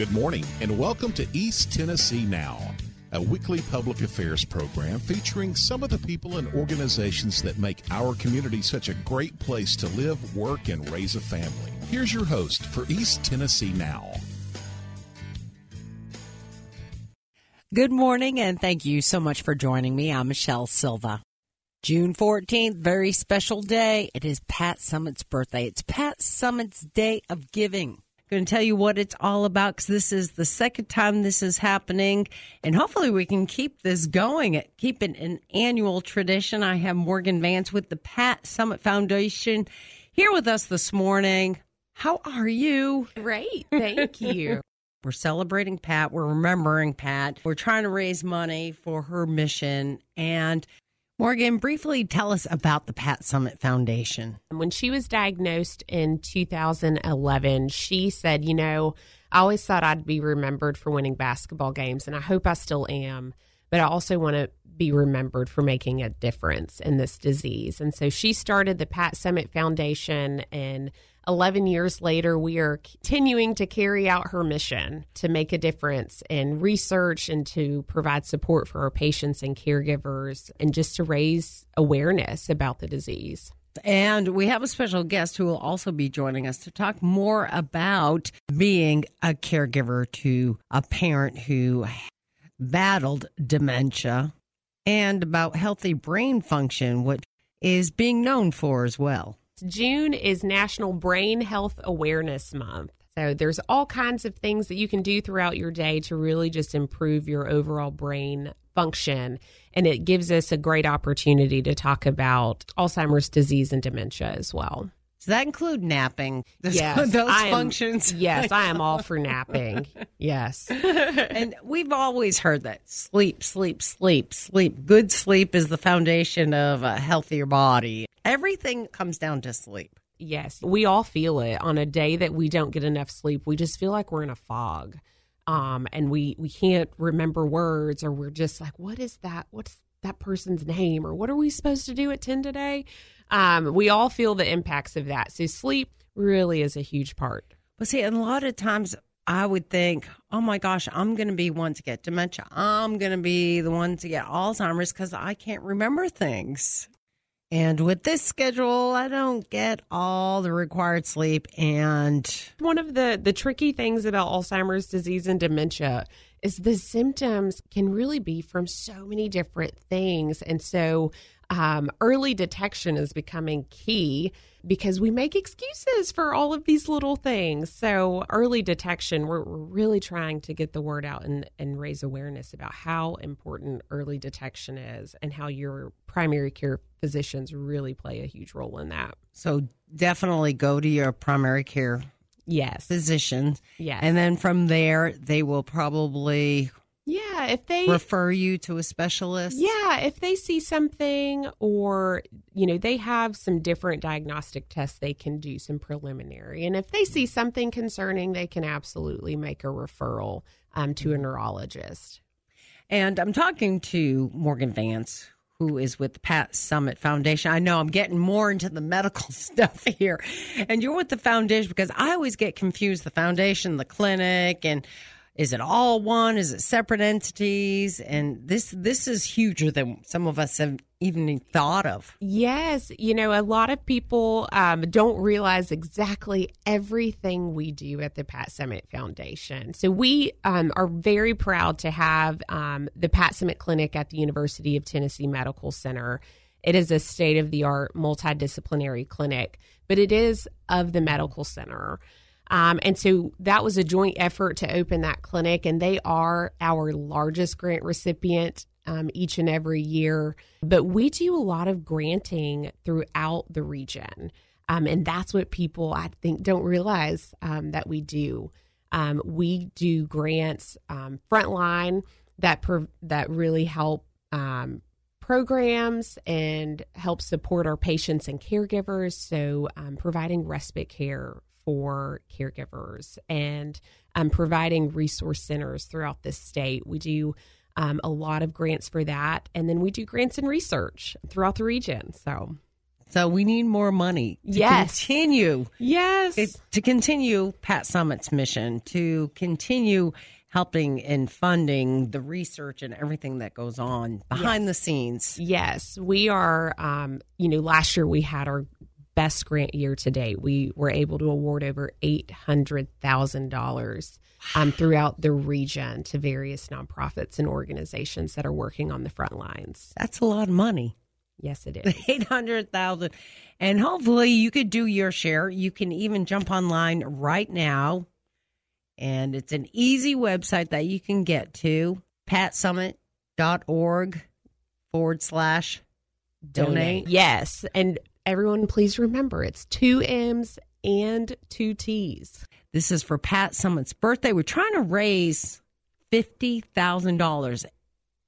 Good morning and welcome to East Tennessee Now, a weekly public affairs program featuring some of the people and organizations that make our community such a great place to live, work, and raise a family. Here's your host for East Tennessee Now. Good morning and thank you so much for joining me. I'm Michelle Silva. June 14th, very special day. It is Pat Summitt's birthday. It's Pat Summitt's Day of Giving. Going to tell you what it's all about because this is the second time this is happening. And hopefully we can keep this going, keep it an annual tradition. I have Morgan Vance with the Pat Summitt Foundation here with us this morning. How are you? Great. Thank you. We're celebrating Pat. We're remembering Pat. We're trying to raise money for her mission. And Morgan, briefly tell us about the Pat Summitt Foundation. When she was diagnosed in 2011, she said, You know, I always thought I'd be remembered for winning basketball games, and I hope I still am, but I also want to be remembered for making a difference in this disease. And so she started the Pat Summitt Foundation and 11 years later, we are continuing to carry out her mission to make a difference in research and to provide support for our patients and caregivers and just to raise awareness about the disease. And we have a special guest who will also be joining us to talk more about being a caregiver to a parent who battled dementia and about healthy brain function, which is being known for as well. June is National Brain Health Awareness Month. So there's all kinds of things that you can do throughout your day to really just improve your overall brain function. And it gives us a great opportunity to talk about Alzheimer's disease and dementia as well. Does that include napping? yes, those I am, functions. Yes, I am all for napping. Yes. and we've always heard that sleep, sleep, sleep, sleep. Good sleep is the foundation of a healthier body. Everything comes down to sleep. Yes, we all feel it on a day that we don't get enough sleep. We just feel like we're in a fog. Um, and we we can't remember words or we're just like what is that what's that person's name or what are we supposed to do at 10 today um, we all feel the impacts of that so sleep really is a huge part but see and a lot of times i would think oh my gosh i'm going to be one to get dementia i'm going to be the one to get alzheimer's because i can't remember things and with this schedule, I don't get all the required sleep. And one of the, the tricky things about Alzheimer's disease and dementia is the symptoms can really be from so many different things. And so um, early detection is becoming key because we make excuses for all of these little things. So, early detection, we're, we're really trying to get the word out and, and raise awareness about how important early detection is and how your primary care physicians really play a huge role in that. So, definitely go to your primary care yes physician. Yes. And then from there, they will probably yeah, if they refer you to a specialist. Yeah, if they see something or, you know, they have some different diagnostic tests they can do, some preliminary. And if they see something concerning, they can absolutely make a referral um, to a neurologist. And I'm talking to Morgan Vance, who is with the Pat Summitt Foundation. I know I'm getting more into the medical stuff here. And you're with the foundation because I always get confused the foundation, the clinic, and is it all one? Is it separate entities? And this this is huger than some of us have even thought of. Yes, you know, a lot of people um, don't realize exactly everything we do at the Pat Summitt Foundation. So we um, are very proud to have um, the Pat Summitt Clinic at the University of Tennessee Medical Center. It is a state of the art multidisciplinary clinic, but it is of the medical center. Um, and so that was a joint effort to open that clinic, and they are our largest grant recipient um, each and every year. But we do a lot of granting throughout the region. Um, and that's what people, I think, don't realize um, that we do. Um, we do grants um, frontline that that really help programs and help support our patients and caregivers. So, um, providing respite care for caregivers and um, providing resource centers throughout the state. We do um, a lot of grants for that. And then we do grants and research throughout the region. So So we need more money to Yes. continue Yes. it- to continue Pat Summitt's mission, to continue helping and funding the research and everything that goes on behind the scenes. Yes, we are. Um, you know, last year we had our best grant year to date. We were able to award over eight hundred thousand dollars um, throughout the region to various nonprofits and organizations that are working on the front lines. That's a lot of money. Yes, it is. Eight hundred thousand, and hopefully you could do your share. You can even jump online right now, and it's an easy website that you can get to patsummitt.org forward slash donate. Yes, and everyone, please remember it's two M's and two T's. This is for Pat Summitt's birthday. We're trying to raise fifty thousand dollars,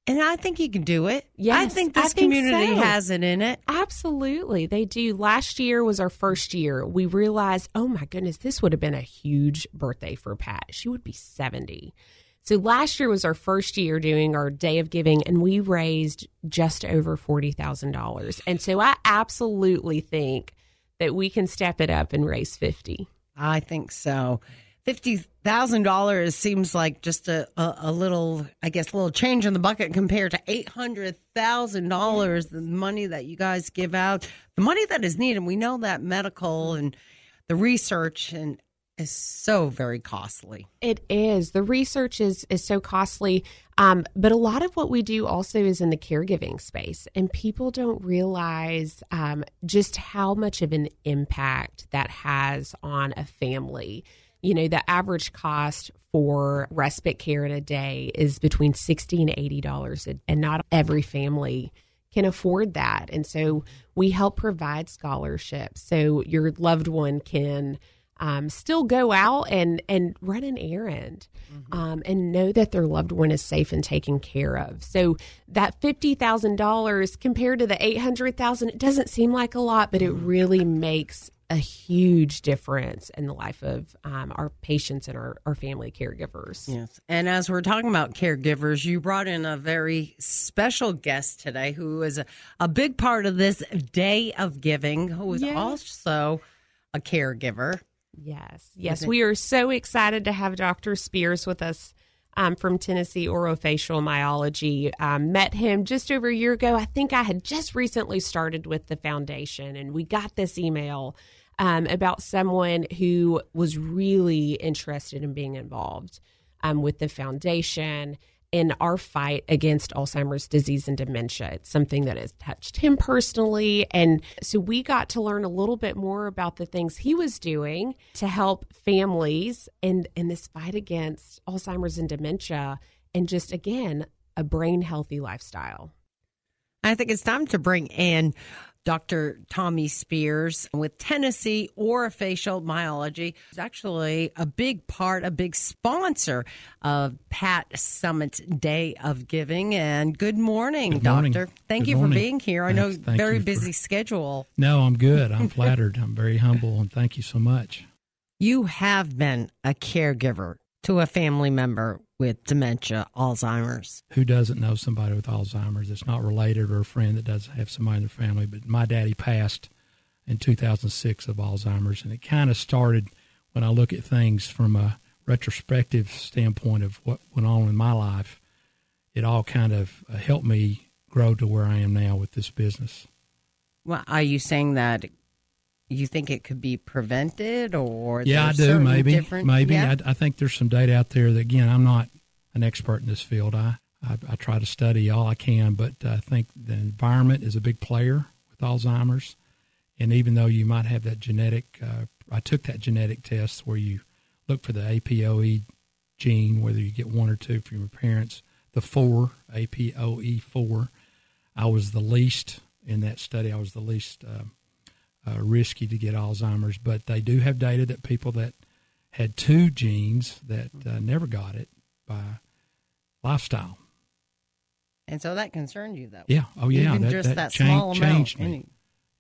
and I think you can do it. I Yes, think I this think community so. has it in it. Absolutely, they do. Last year was our first year. We realized, oh my goodness, this would have been a huge birthday for Pat. She would be 70. So last year was our first year doing our day of giving, and we raised just over $40,000. And so I absolutely think that we can step it up and raise 50. I think so. Fifty thousand dollars seems like just a, a, a little, I guess, a little change in the bucket compared to eight hundred thousand dollars, the money that you guys give out, the money that is needed. We know that medical and the research and is so very costly. It is. The research is is so costly, um, but a lot of what we do also is in the caregiving space, and people don't realize um, just how much of an impact that has on a family. You know, the average cost for respite care in a day is between sixty and eighty dollars, and not every family can afford that. And so we help provide scholarships so your loved one can um, still go out and and run an errand um, and know that their loved one is safe and taken care of. So that fifty thousand dollars compared to the eight hundred thousand, it doesn't seem like a lot, but it really makes a huge difference in the life of um, our patients and our, our family caregivers. Yes. And as we're talking about caregivers, you brought in a very special guest today who is a, a big part of this day of giving, who is Yes. also a caregiver. Yes, yes, we are so excited to have Dr. Spears with us um, from Tennessee Orofacial Myology. Um, met him just over a year ago. I think I had just recently started with the foundation, and we got this email um, about someone who was really interested in being involved um, with the foundation in our fight against Alzheimer's disease and dementia. It's something that has touched him personally. And so we got to learn a little bit more about the things he was doing to help families in, in this fight against Alzheimer's and dementia and just, again, a brain healthy lifestyle. I think it's time to bring in Dr. Tommy Spears with Tennessee Orofacial Myology. He's actually a big part, a big sponsor of Pat Summitt's Day of Giving. And good morning, Good morning. Doctor. Thank Good you morning. for being here. I know thank very you for- busy schedule. No, I'm good. I'm flattered. I'm very humble, and thank you so much. You have been a caregiver to a family member with dementia, Alzheimer's. Who doesn't know somebody with Alzheimer's that's not related or a friend that does have somebody in their family? But my daddy passed in 2006 of Alzheimer's, and it kind of started when I look at things from a retrospective standpoint of what went on in my life. It all kind of uh, helped me grow to where I am now with this business. Well, are you saying that you think it could be prevented, or Yeah, I do. Maybe, different- maybe. Yeah? I, I think there's some data out there that again, I'm not an expert in this field. I I, I try to study all I can, but I think the environment is a big player with Alzheimer's. And even though you might have that genetic, uh, I took that genetic test where you look for the APOE gene, whether you get one or two from your parents. The four APOE four, I was the least in that study. I was the least. Um, uh, risky to get Alzheimer's, but they do have data that people that had two genes that uh, never got it by lifestyle. and so that concerned you, though. Yeah. Oh, yeah. Even that, just that, that chan- small amount. changed me.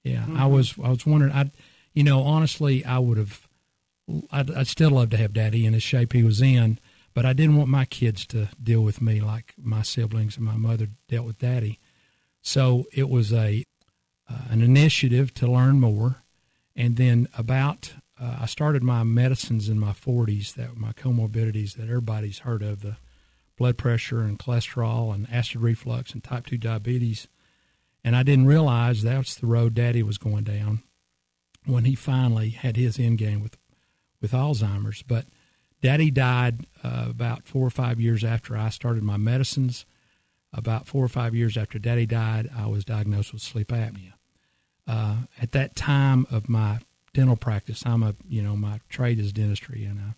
Yeah. Mm-hmm. I was. I was wondering. I, you know, honestly, I would have. I'd, I'd still love to have Daddy in the shape he was in, but I didn't want my kids to deal with me like my siblings and my mother dealt with Daddy. So it was a an initiative to learn more. And then about, uh, I started my medicines in my 40s, that my comorbidities that everybody's heard of the blood pressure and cholesterol and acid reflux and type 2 diabetes. And I didn't realize that's the road daddy was going down when he finally had his end game with, with Alzheimer's. But daddy died uh, about four or five years after I started my medicines. About four or five years after daddy died, I was diagnosed with sleep apnea. Uh, at that time of my dental practice, I'm a, you know, my trade is dentistry and I,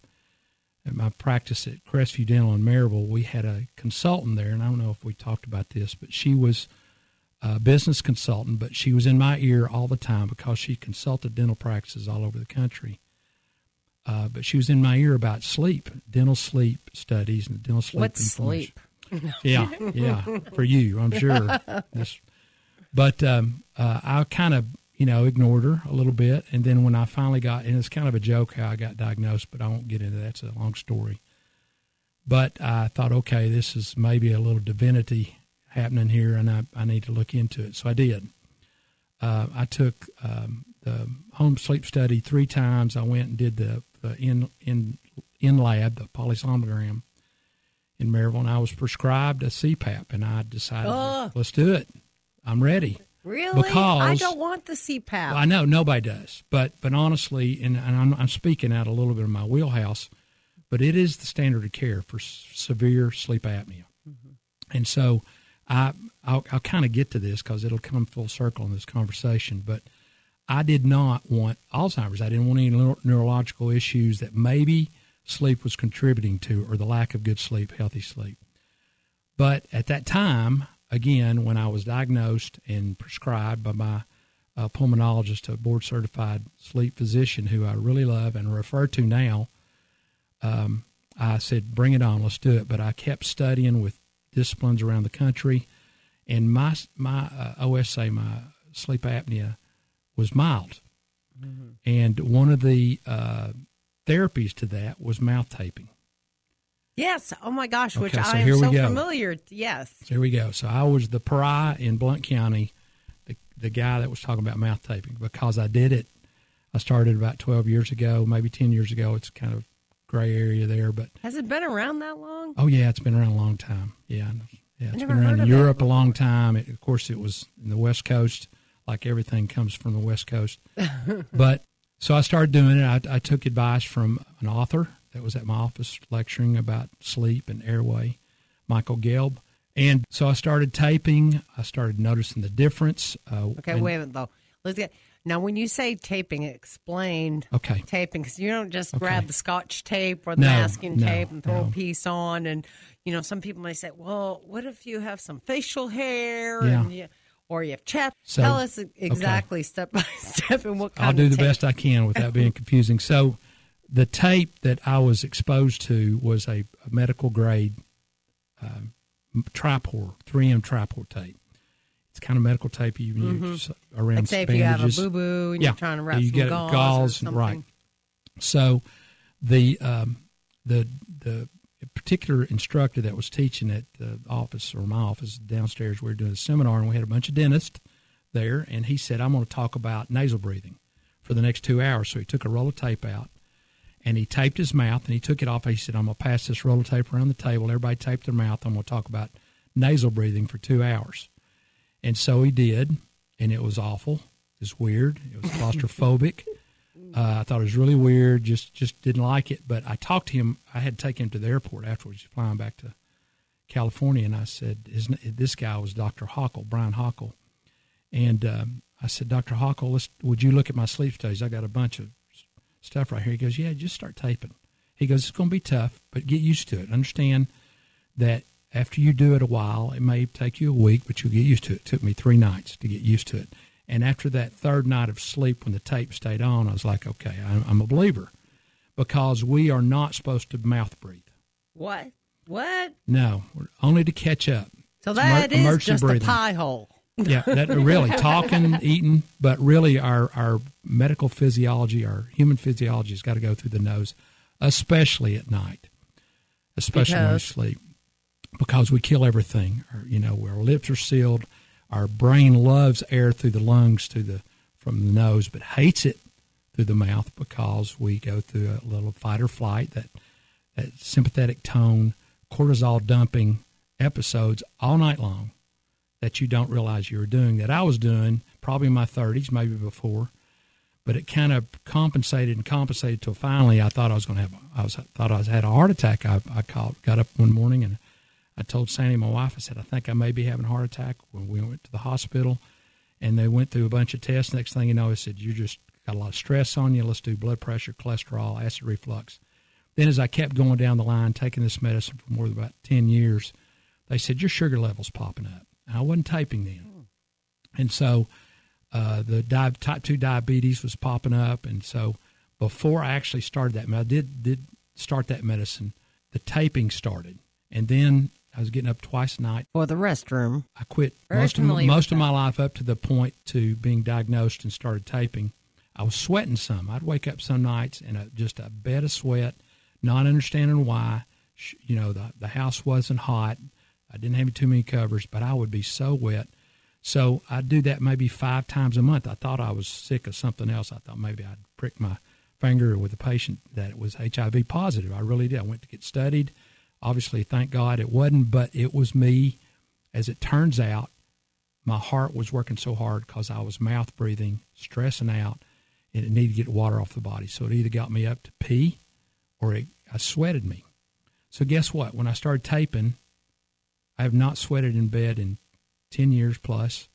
at my practice at Crestview Dental in Maryville, we had a consultant there, and I don't know if we talked about this, but she was a business consultant, but she was in my ear all the time because she consulted dental practices all over the country. Uh, but she was in my ear about sleep, dental sleep studies, and dental sleep. What's sleep? yeah, yeah, for you, I'm sure. This, but um, uh, I kind of you know, ignored her a little bit. And then when I finally got, and it's kind of a joke how I got diagnosed, but I won't get into that. It's a long story. But I thought, okay, this is maybe a little divinity happening here, and I, I need to look into it. So I did. Uh, I took um, the home sleep study three times. I went and did the, the in, in, in lab, the polysomnogram in Maryville, and I was prescribed a CPAP, and I decided, oh. let's do it. I'm ready. Really? Because I don't want the CPAP. Well, I know nobody does, but but honestly, and, and I'm, I'm, speaking out a little bit of my wheelhouse, but it is the standard of care for s- severe sleep apnea, mm-hmm. and so I I'll, I'll kind of get to this because it'll come full circle in this conversation, but. I did not want Alzheimer's. I didn't want any neuro- neurological issues that maybe sleep was contributing to, or the lack of good sleep, healthy sleep. But at that time, again, when I was diagnosed and prescribed by my uh, pulmonologist, a board certified sleep physician who I really love and refer to now, um, I said, bring it on, let's do it. But I kept studying with disciplines around the country, and my, my uh, OSA, my sleep apnea, was mild. Mm-hmm. And one of the uh, therapies to that was mouth taping. Yes. Oh my gosh, which okay, so I am so go. familiar. Yes. So here we go. So I was the pariah in Blount County, the the guy that was talking about mouth taping because I did it. I started about twelve years ago, maybe ten years ago. It's kind of gray area there, but has it been around that long? Oh yeah, it's been around a long time. Yeah, yeah, it's been around in Europe a long time. It, of course, it was in the West Coast, like everything comes from the West Coast. but so I started doing it. I, I took advice from an author that was at my office lecturing about sleep and airway, Michael Gelb. And so I started taping. I started noticing the difference. Uh, okay, wait a minute though. Let's get now. When you say taping, explain. Okay. Taping because you don't just okay. grab the Scotch tape or the no, masking no, tape and throw no. a piece on. And you know, some people may say, "Well, what if you have some facial hair?" Yeah. And you, or you have chest. So, Tell us exactly okay. step by step and what kind. I'll do the tape. best I can without being confusing. So the tape that I was exposed to was a, a medical grade um, tripor, 3M tripor tape. It's kind of medical tape you mm-hmm. use around like say if you have a boo boo and yeah. you're trying to wrap you some get gauze, gauze right. So the um, the the particular instructor that was teaching at the office or my office downstairs, we were doing a seminar and we had a bunch of dentists there, and he said, "I'm going to talk about nasal breathing for the next two hours." So he took a roll of tape out and he taped his mouth and he took it off. He said, I'm going to pass this roll of tape around the table. Everybody taped their mouth. I'm going to talk about nasal breathing for two hours. And so he did, and it was awful. It was weird. It was claustrophobic. uh, I thought it was really weird. Just just didn't like it. But I talked to him. I had to take him to the airport afterwards, flying back to California. And I said, this guy was Dr. Hockel, Brian Hockel. And um, I said, Dr. Hockel, would you look at my sleep studies? I got a bunch of stuff right here. He goes, Yeah, just start taping. He goes, It's going to be tough, but get used to it. Understand that after you do it a while, it may take you a week, but you'll get used to it. It took me three nights to get used to it. And after that third night of sleep, when the tape stayed on, I was like, okay, I'm, I'm a believer because we are not supposed to mouth breathe. What? What? No, only to catch up. So that emer- is just breathing. a pie hole yeah, that really talking, eating, but really our our medical physiology, our human physiology has got to go through the nose, especially at night, especially because. when we sleep, because we kill everything. Our, you know, where our lips are sealed, our brain loves air through the lungs to the from the nose, but hates it through the mouth because we go through a little fight or flight, that, that sympathetic tone, cortisol dumping episodes all night long that you don't realize you were doing that I was doing probably in my 30s, maybe before, but it kind of compensated and compensated till finally I thought I was going to have I was thought I was had a heart attack. I, I called, got up one morning and I told Sandy, my wife, I said I think I may be having a heart attack. When we went to the hospital, and they went through a bunch of tests. Next thing you know, I said you just got a lot of stress on you. Let's do blood pressure, cholesterol, acid reflux. Then as I kept going down the line, taking this medicine for more than about ten years, they said your sugar level's popping up. I wasn't typing then, and so uh, the di- type two diabetes was popping up, and so before I actually started that, I did did start that medicine. The taping started, and then I was getting up twice a night for the restroom. I quit Very most of my, most of my life up to the point to being diagnosed and started taping. I was sweating some. I'd wake up some nights in a, just a bed of sweat, not understanding why. You know, the the house wasn't hot. I didn't have too many covers, but I would be so wet. So I'd do that maybe five times a month. I thought I was sick of something else. I thought maybe I'd prick my finger with a patient that was HIV positive. I really did. I went to get studied. Obviously, thank God it wasn't, but it was me. As it turns out, my heart was working so hard because I was mouth breathing, stressing out, and it needed to get water off the body. So it either got me up to pee or it I sweated me. So guess what? When I started taping, I have not sweated in bed in 10 years plus.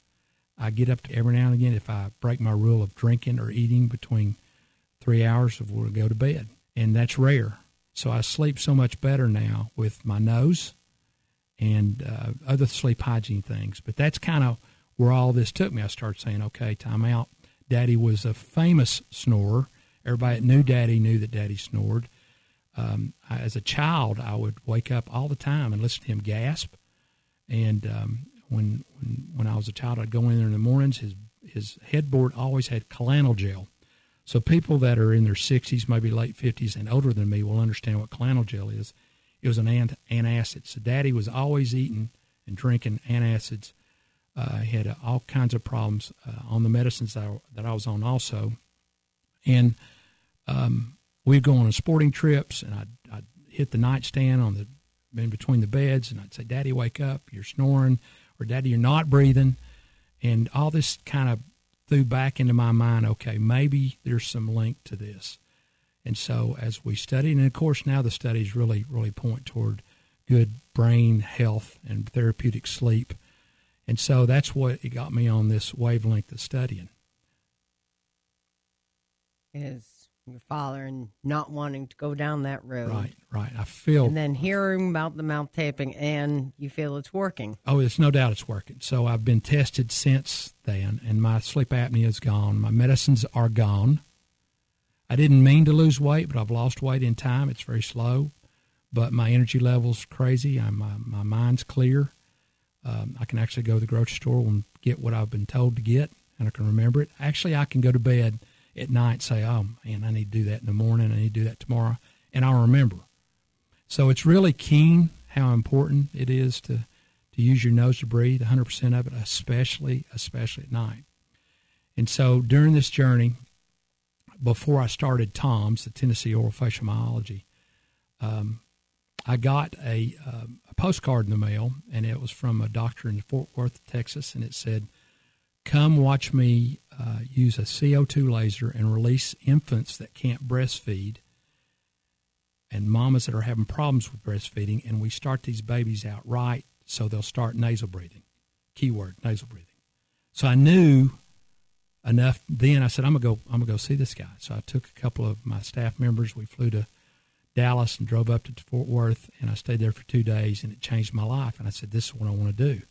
I get up every now and again if I break my rule of drinking or eating between three hours of before I go to bed. And that's rare. So I sleep so much better now with my nose and uh, other sleep hygiene things. But that's kind of where all this took me. I started saying, okay, time out. Daddy was a famous snorer. Everybody that knew Daddy knew that Daddy snored. Um, I, as a child, I would wake up all the time and listen to him gasp. And um, when, when when I was a child, I'd go in there in the mornings. His his headboard always had Calanol gel. So people that are in their 60s, maybe late 50s, and older than me will understand what Calanol gel is. It was an ant- antacid. So Daddy was always eating and drinking antacids. Uh, he had uh, all kinds of problems uh, on the medicines that I, that I was on also. And um, we'd go on sporting trips, and I'd, I'd hit the nightstand on the in between the beds, and I'd say, "Daddy, wake up! You're snoring," or "Daddy, you're not breathing," and all this kind of threw back into my mind. Okay, maybe there's some link to this, and so as we studied, and of course now the studies really really point toward good brain health and therapeutic sleep, and so that's what it got me on this wavelength of studying. Is your father and not wanting to go down that road. Right, right. I feel And then hearing about the mouth taping and you feel it's working. Oh, there's no doubt it's working. So I've been tested since then, and my sleep apnea is gone. My medicines are gone. I didn't mean to lose weight, but I've lost weight in time. It's very slow, but my energy level's crazy. I'm, my, my mind's clear. Um, I can actually go to the grocery store and get what I've been told to get, and I can remember it. Actually, I can go to bed at night say, oh, man, I need to do that in the morning. I need to do that tomorrow, and I'll remember. So it's really keen how important it is to, to use your nose to breathe, 100% of it, especially, especially at night. And so during this journey, before I started TOMS, the Tennessee Orofacial Myology, um, I got a, um, a postcard in the mail, and it was from a doctor in Fort Worth, Texas, and it said, Come watch me uh, use a CO2 laser and release infants that can't breastfeed and mamas that are having problems with breastfeeding, and we start these babies out right so they'll start nasal breathing. Keyword nasal breathing. So I knew enough then. I said, I'm gonna go. I'm gonna go see this guy. So I took a couple of my staff members. We flew to Dallas and drove up to Fort Worth, and I stayed there for two days, and it changed my life. And I said, this is what I want to do.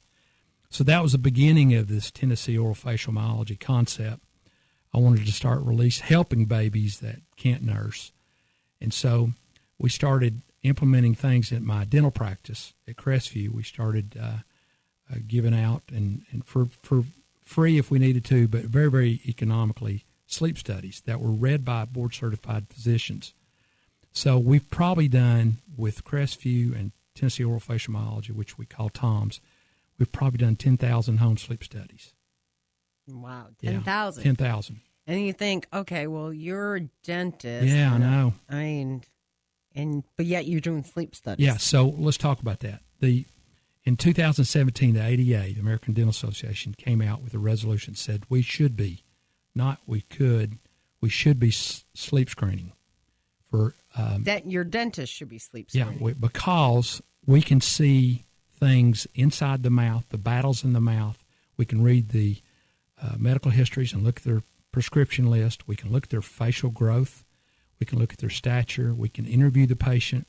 So that was the beginning of this Tennessee orofacial myology concept. I wanted to start release helping babies that can't nurse, and so we started implementing things in my dental practice at Crestview. We started uh, uh, giving out and, and for for free if we needed to, but very very economically sleep studies that were read by board certified physicians. So we've probably done with Crestview and Tennessee Orofacial Myology, which we call TOMS, we've probably done 10,000 home sleep studies. Wow, Yeah, 10,000. 10,000. And you think, okay, well, you're a dentist. Yeah, I know. I mean, and but yet you're doing sleep studies. Yeah, so let's talk about that. The in 2017, the ADA, the American Dental Association, came out with a resolution that said we should be, not we could, we should be s- sleep screening for um, That your dentist should be sleep yeah screening. we, because we can see things inside the mouth, the battles in the mouth. We can read the uh, medical histories and look at their prescription list. We can look at their facial growth. We can look at their stature. We can interview the patient.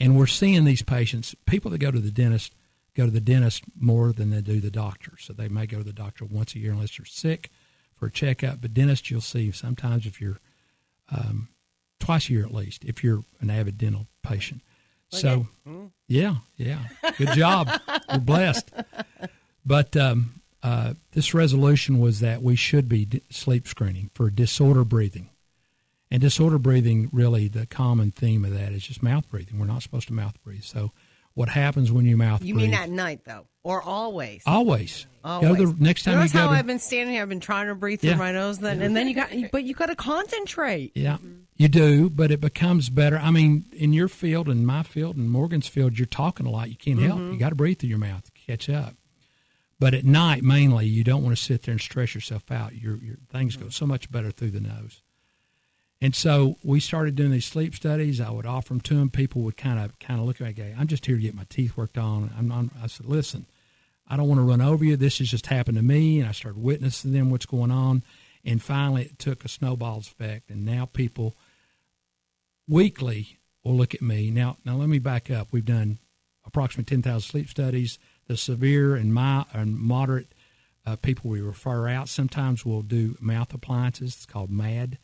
And we're seeing these patients, people that go to the dentist, go to the dentist more than they do the doctor. So they may go to the doctor once a year unless they're sick for a checkup. But dentist, you'll see sometimes if you're um, twice a year at least, if you're an avid dental patient. So, yeah, yeah, good job. We're blessed. But um, uh, this resolution was that we should be d- sleep screening for disorder breathing. And disorder breathing, really, the common theme of that is just mouth breathing. We're not supposed to mouth breathe. So, what happens when you mouth You breathe? mean at night though, or always? Always. Always. Go the next time Notice you go how to, I've been standing here. I've been trying to breathe through Yeah. my nose, then and then you got, but you got to concentrate. Yeah, you do, but it becomes better. I mean, in your field and my field and Morgan's field, you're talking a lot. You can't help. Mm-hmm. You got to breathe through your mouth to catch up. But at night, mainly, you don't want to sit there and stress yourself out. Your your things go so much better through the nose. And so we started doing these sleep studies. I would offer them to them. People would kind of kind of look at me, go, "I'm just here to get my teeth worked on." I'm, I'm, I said, "Listen, I don't want to run over you. This has just happened to me." And I started witnessing them what's going on. And finally, it took a snowball's effect, and now people weekly will look at me. Now, now let me back up. We've done approximately 10,000 sleep studies. The severe and, my, and moderate uh, people we refer out. Sometimes we'll do mouth appliances. It's called MAD,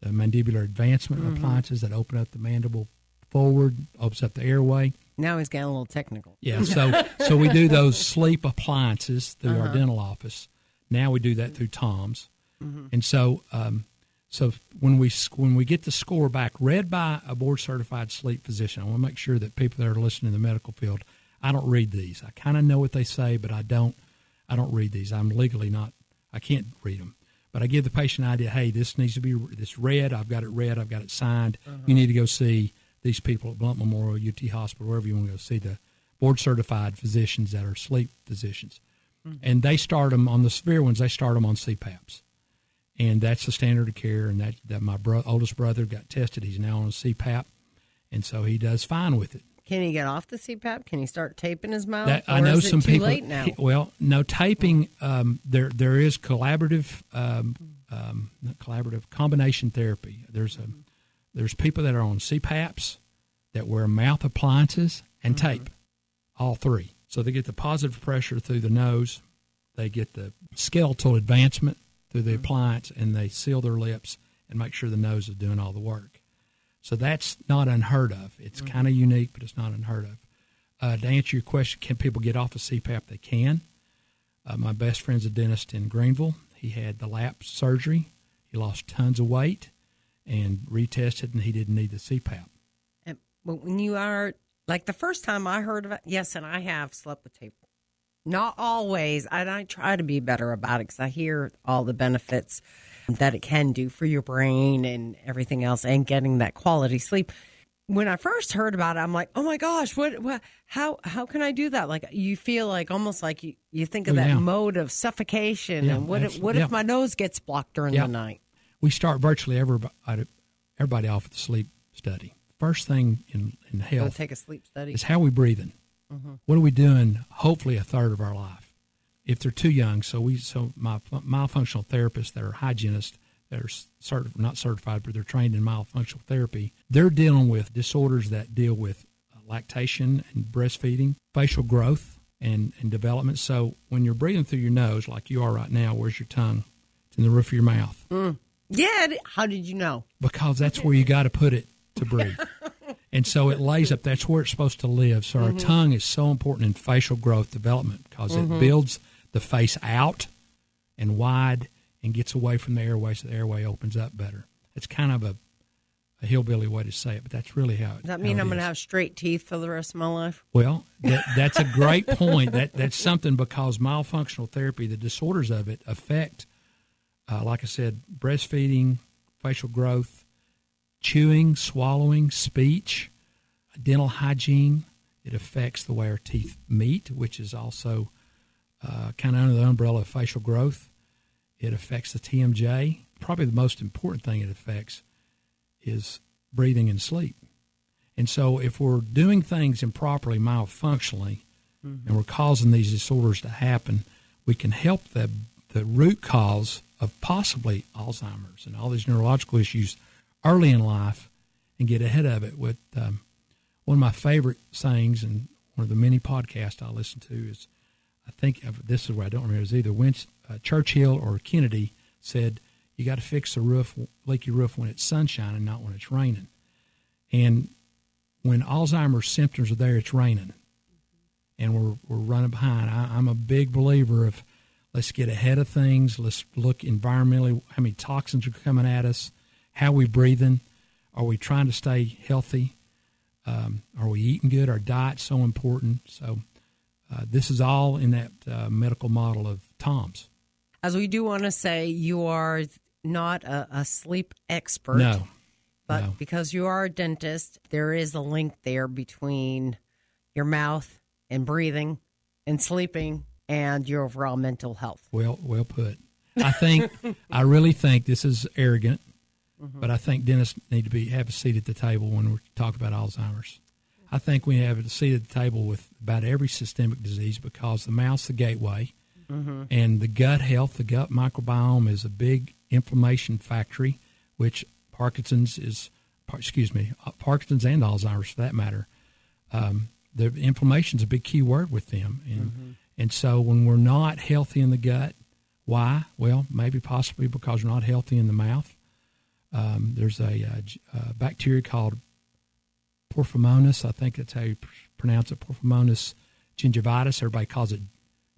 the mandibular advancement mm-hmm. appliances that open up the mandible forward, opens up the airway. Now he's getting a little technical. Yeah, so so we do those sleep appliances through our uh-huh. dental office. Now we do that through TOMS, mm-hmm. and so um, so when we when we get the score back, read by a board certified sleep physician, I want to make sure that people that are listening in the medical field, I don't read these. I kind of know what they say, but I don't I don't read these. I'm legally not. I can't read them. But I give the patient an idea. Hey, this needs to be this read. I've got it read. I've got it signed. Uh-huh. You need to go see these people at Blount Memorial, UT Hospital, wherever you want to go see the board certified physicians that are sleep physicians. Mm-hmm. And they start them on the severe ones. They start them on CPAPs, and that's the standard of care. And that that my bro- oldest brother got tested. He's now on a CPAP, and so he does fine with it. Can he get off the CPAP? Can he start taping his mouth? That, I know some too people. Late now. he- well, no taping. Um, there, there is collaborative, um, um, not collaborative combination therapy. There's a, there's people that are on CPAPs that wear mouth appliances and Mm-hmm. tape, all three. So they get the positive pressure through the nose, they get the skeletal advancement through the appliance, and they seal their lips and make sure the nose is doing all the work. So that's not unheard of. It's kind of unique, but it's not unheard of. Uh, to answer your question, can people get off of CPAP? They can. Uh, my best friend's a dentist in Greenville. He had the lap surgery. He lost tons of weight and retested, and he didn't need the CPAP. And- But when you are like the first time I heard of it, yes, and I have slept with tape. Not always, and I try to be better about it because I hear all the benefits that it can do for your brain and everything else, and getting that quality sleep. When I first heard about it, I'm like, "Oh my gosh, what? what how? How can I do that?" Like you feel like almost like you, you think of Oh, that yeah. mode of suffocation, Yeah, and what? If, what Yeah. if my nose gets blocked during the night? We start virtually everybody, everybody off with the sleep study. First thing in, in health take a sleep study. is how we breathing. Mm-hmm. What are we doing? Hopefully, a third of our life. If they're too young, so we so my myofunctional therapists that are hygienists that are not certified, but they're trained in myofunctional therapy. They're dealing with disorders that deal with uh, lactation and breastfeeding, facial growth and and development. So when you're breathing through your nose, like you are right now, where's your tongue? It's in the roof of your mouth mm. Yeah. How did you know? because that's where you got to put it to breathe. and so it lays up. That's where it's supposed to live. So our mm-hmm. tongue is so important in facial growth development because it mm-hmm. builds the face out and wide and gets away from the airway, so the airway opens up better. It's kind of a a hillbilly way to say it, but that's really how. it. Does that mean I'm going to have straight teeth for the rest of my life? Well, that, that's a great point. That that's something because myofunctional therapy, the disorders of it affect, uh, like I said, breastfeeding, facial growth, chewing, swallowing, speech, dental hygiene. It affects the way our teeth meet, which is also uh, kind of under the umbrella of facial growth. It affects the TMJ. Probably the most important thing it affects is breathing and sleep. And so, if we're doing things improperly, malfunctionally, mm-hmm. and we're causing these disorders to happen, we can help the the root cause of possibly Alzheimer's and all these neurological issues early in life, and get ahead of it. With um, one of my favorite sayings, and one of the many podcasts I listen to is, I think this is where I don't remember. It was either Winston, uh, Churchill or Kennedy said, you got to fix the roof, leaky roof when it's sunshine and not when it's raining. And when Alzheimer's symptoms are there, it's raining, and we're we're running behind. I, I'm a big believer of let's get ahead of things. Let's look environmentally how many toxins are coming at us, how we breathing, are we trying to stay healthy, um, are we eating good? Our diet's so important. So uh, this is all in that uh, medical model of TOMS. As we do want to say, you are not a, a sleep expert. No. But no. because you are a dentist, there is a link there between your mouth and breathing and sleeping and your overall mental health. Well, well put. I think I really think this is arrogant, mm-hmm. but I think dentists need to be have a seat at the table when we talk about Alzheimer's. I think we have a seat at the table with about every systemic disease because the mouth's the gateway, mm-hmm. and the gut health, the gut microbiome is a big inflammation factory, which Parkinson's is, excuse me, uh, Parkinson's and Alzheimer's for that matter. Um, the inflammation is a big key word with them, and mm-hmm. and so when we're not healthy in the gut, why? Well, maybe possibly because we're not healthy in the mouth. Um, there's a, a, a, bacteria called Porphyromonas. I think that's how you pronounce it. Porphyromonas gingivitis. Everybody calls it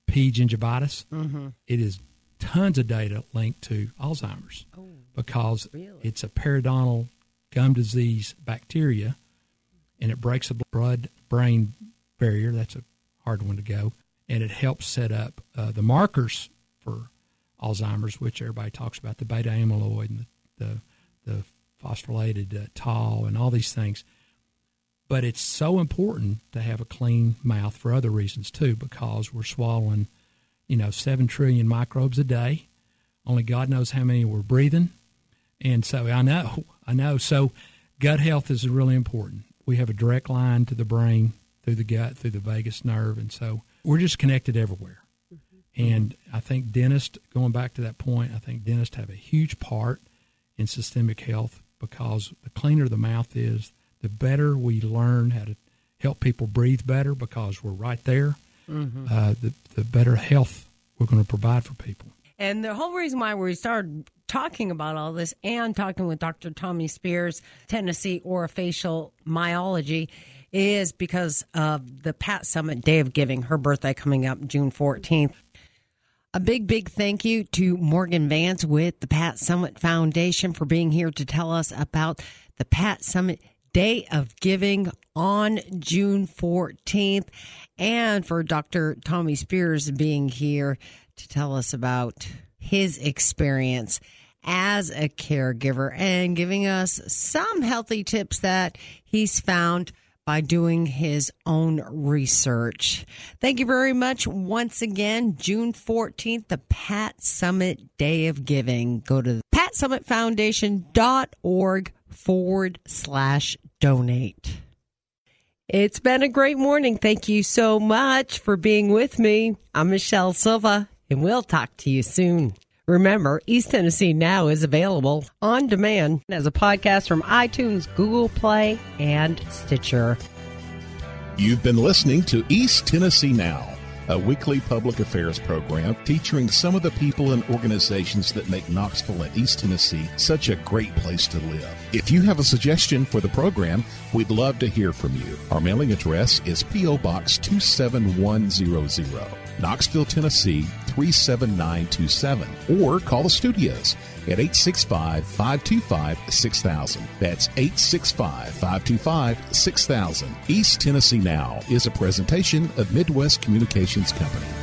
P. gingivitis. Mm-hmm. It is tons of data linked to Alzheimer's oh, because really? it's a periodontal gum disease bacteria and it breaks the blood brain barrier. That's a hard one to go. And it helps set up uh, the markers for Alzheimer's, which everybody talks about the beta amyloid and the, the, the phosphorylated uh, tau and all these things. But it's so important to have a clean mouth for other reasons too, because we're swallowing you know, seven trillion microbes a day. Only God knows how many we're breathing. And so I know, I know. So gut health is really important. We have a direct line to the brain through the gut, through the vagus nerve. And so we're just connected everywhere. Mm-hmm. And I think dentists, going back to that point, I think dentists have a huge part in systemic health because the cleaner the mouth is, the better we learn how to help people breathe better because we're right there mm-hmm. uh, the, the better health we're going to provide for people. And the whole reason why we started talking about all this and talking with Dr. Tommy Spears, Tennessee Orofacial Myology, is because of the Pat Summitt Day of Giving, her birthday coming up June 14th. A big, big thank you to Morgan Vance with the Pat Summitt Foundation for being here to tell us about the Pat Summitt Day of Giving on June 14th, and for Dr. Tommy Spears being here to tell us about his experience as a caregiver and giving us some healthy tips that he's found by doing his own research. Thank you very much once again. June 14th, the Pat Summitt Day of Giving. Go to patsummittfoundation.org forward slash donate. It's been a great morning. Thank you so much for being with me. I'm Michelle Silva, and we'll talk to you soon. Remember, East Tennessee Now is available on demand as a podcast from iTunes, Google Play, and Stitcher. You've been listening to East Tennessee Now a weekly public affairs program featuring some of the people and organizations that make Knoxville and East Tennessee such a great place to live. If you have a suggestion for the program, we'd love to hear from you. Our mailing address is P.O. Box 27100, Knoxville, Tennessee 37927 or call the studios at 865 525 6000. That's 865 525 6000. East Tennessee Now is a presentation of Midwest Communications Company.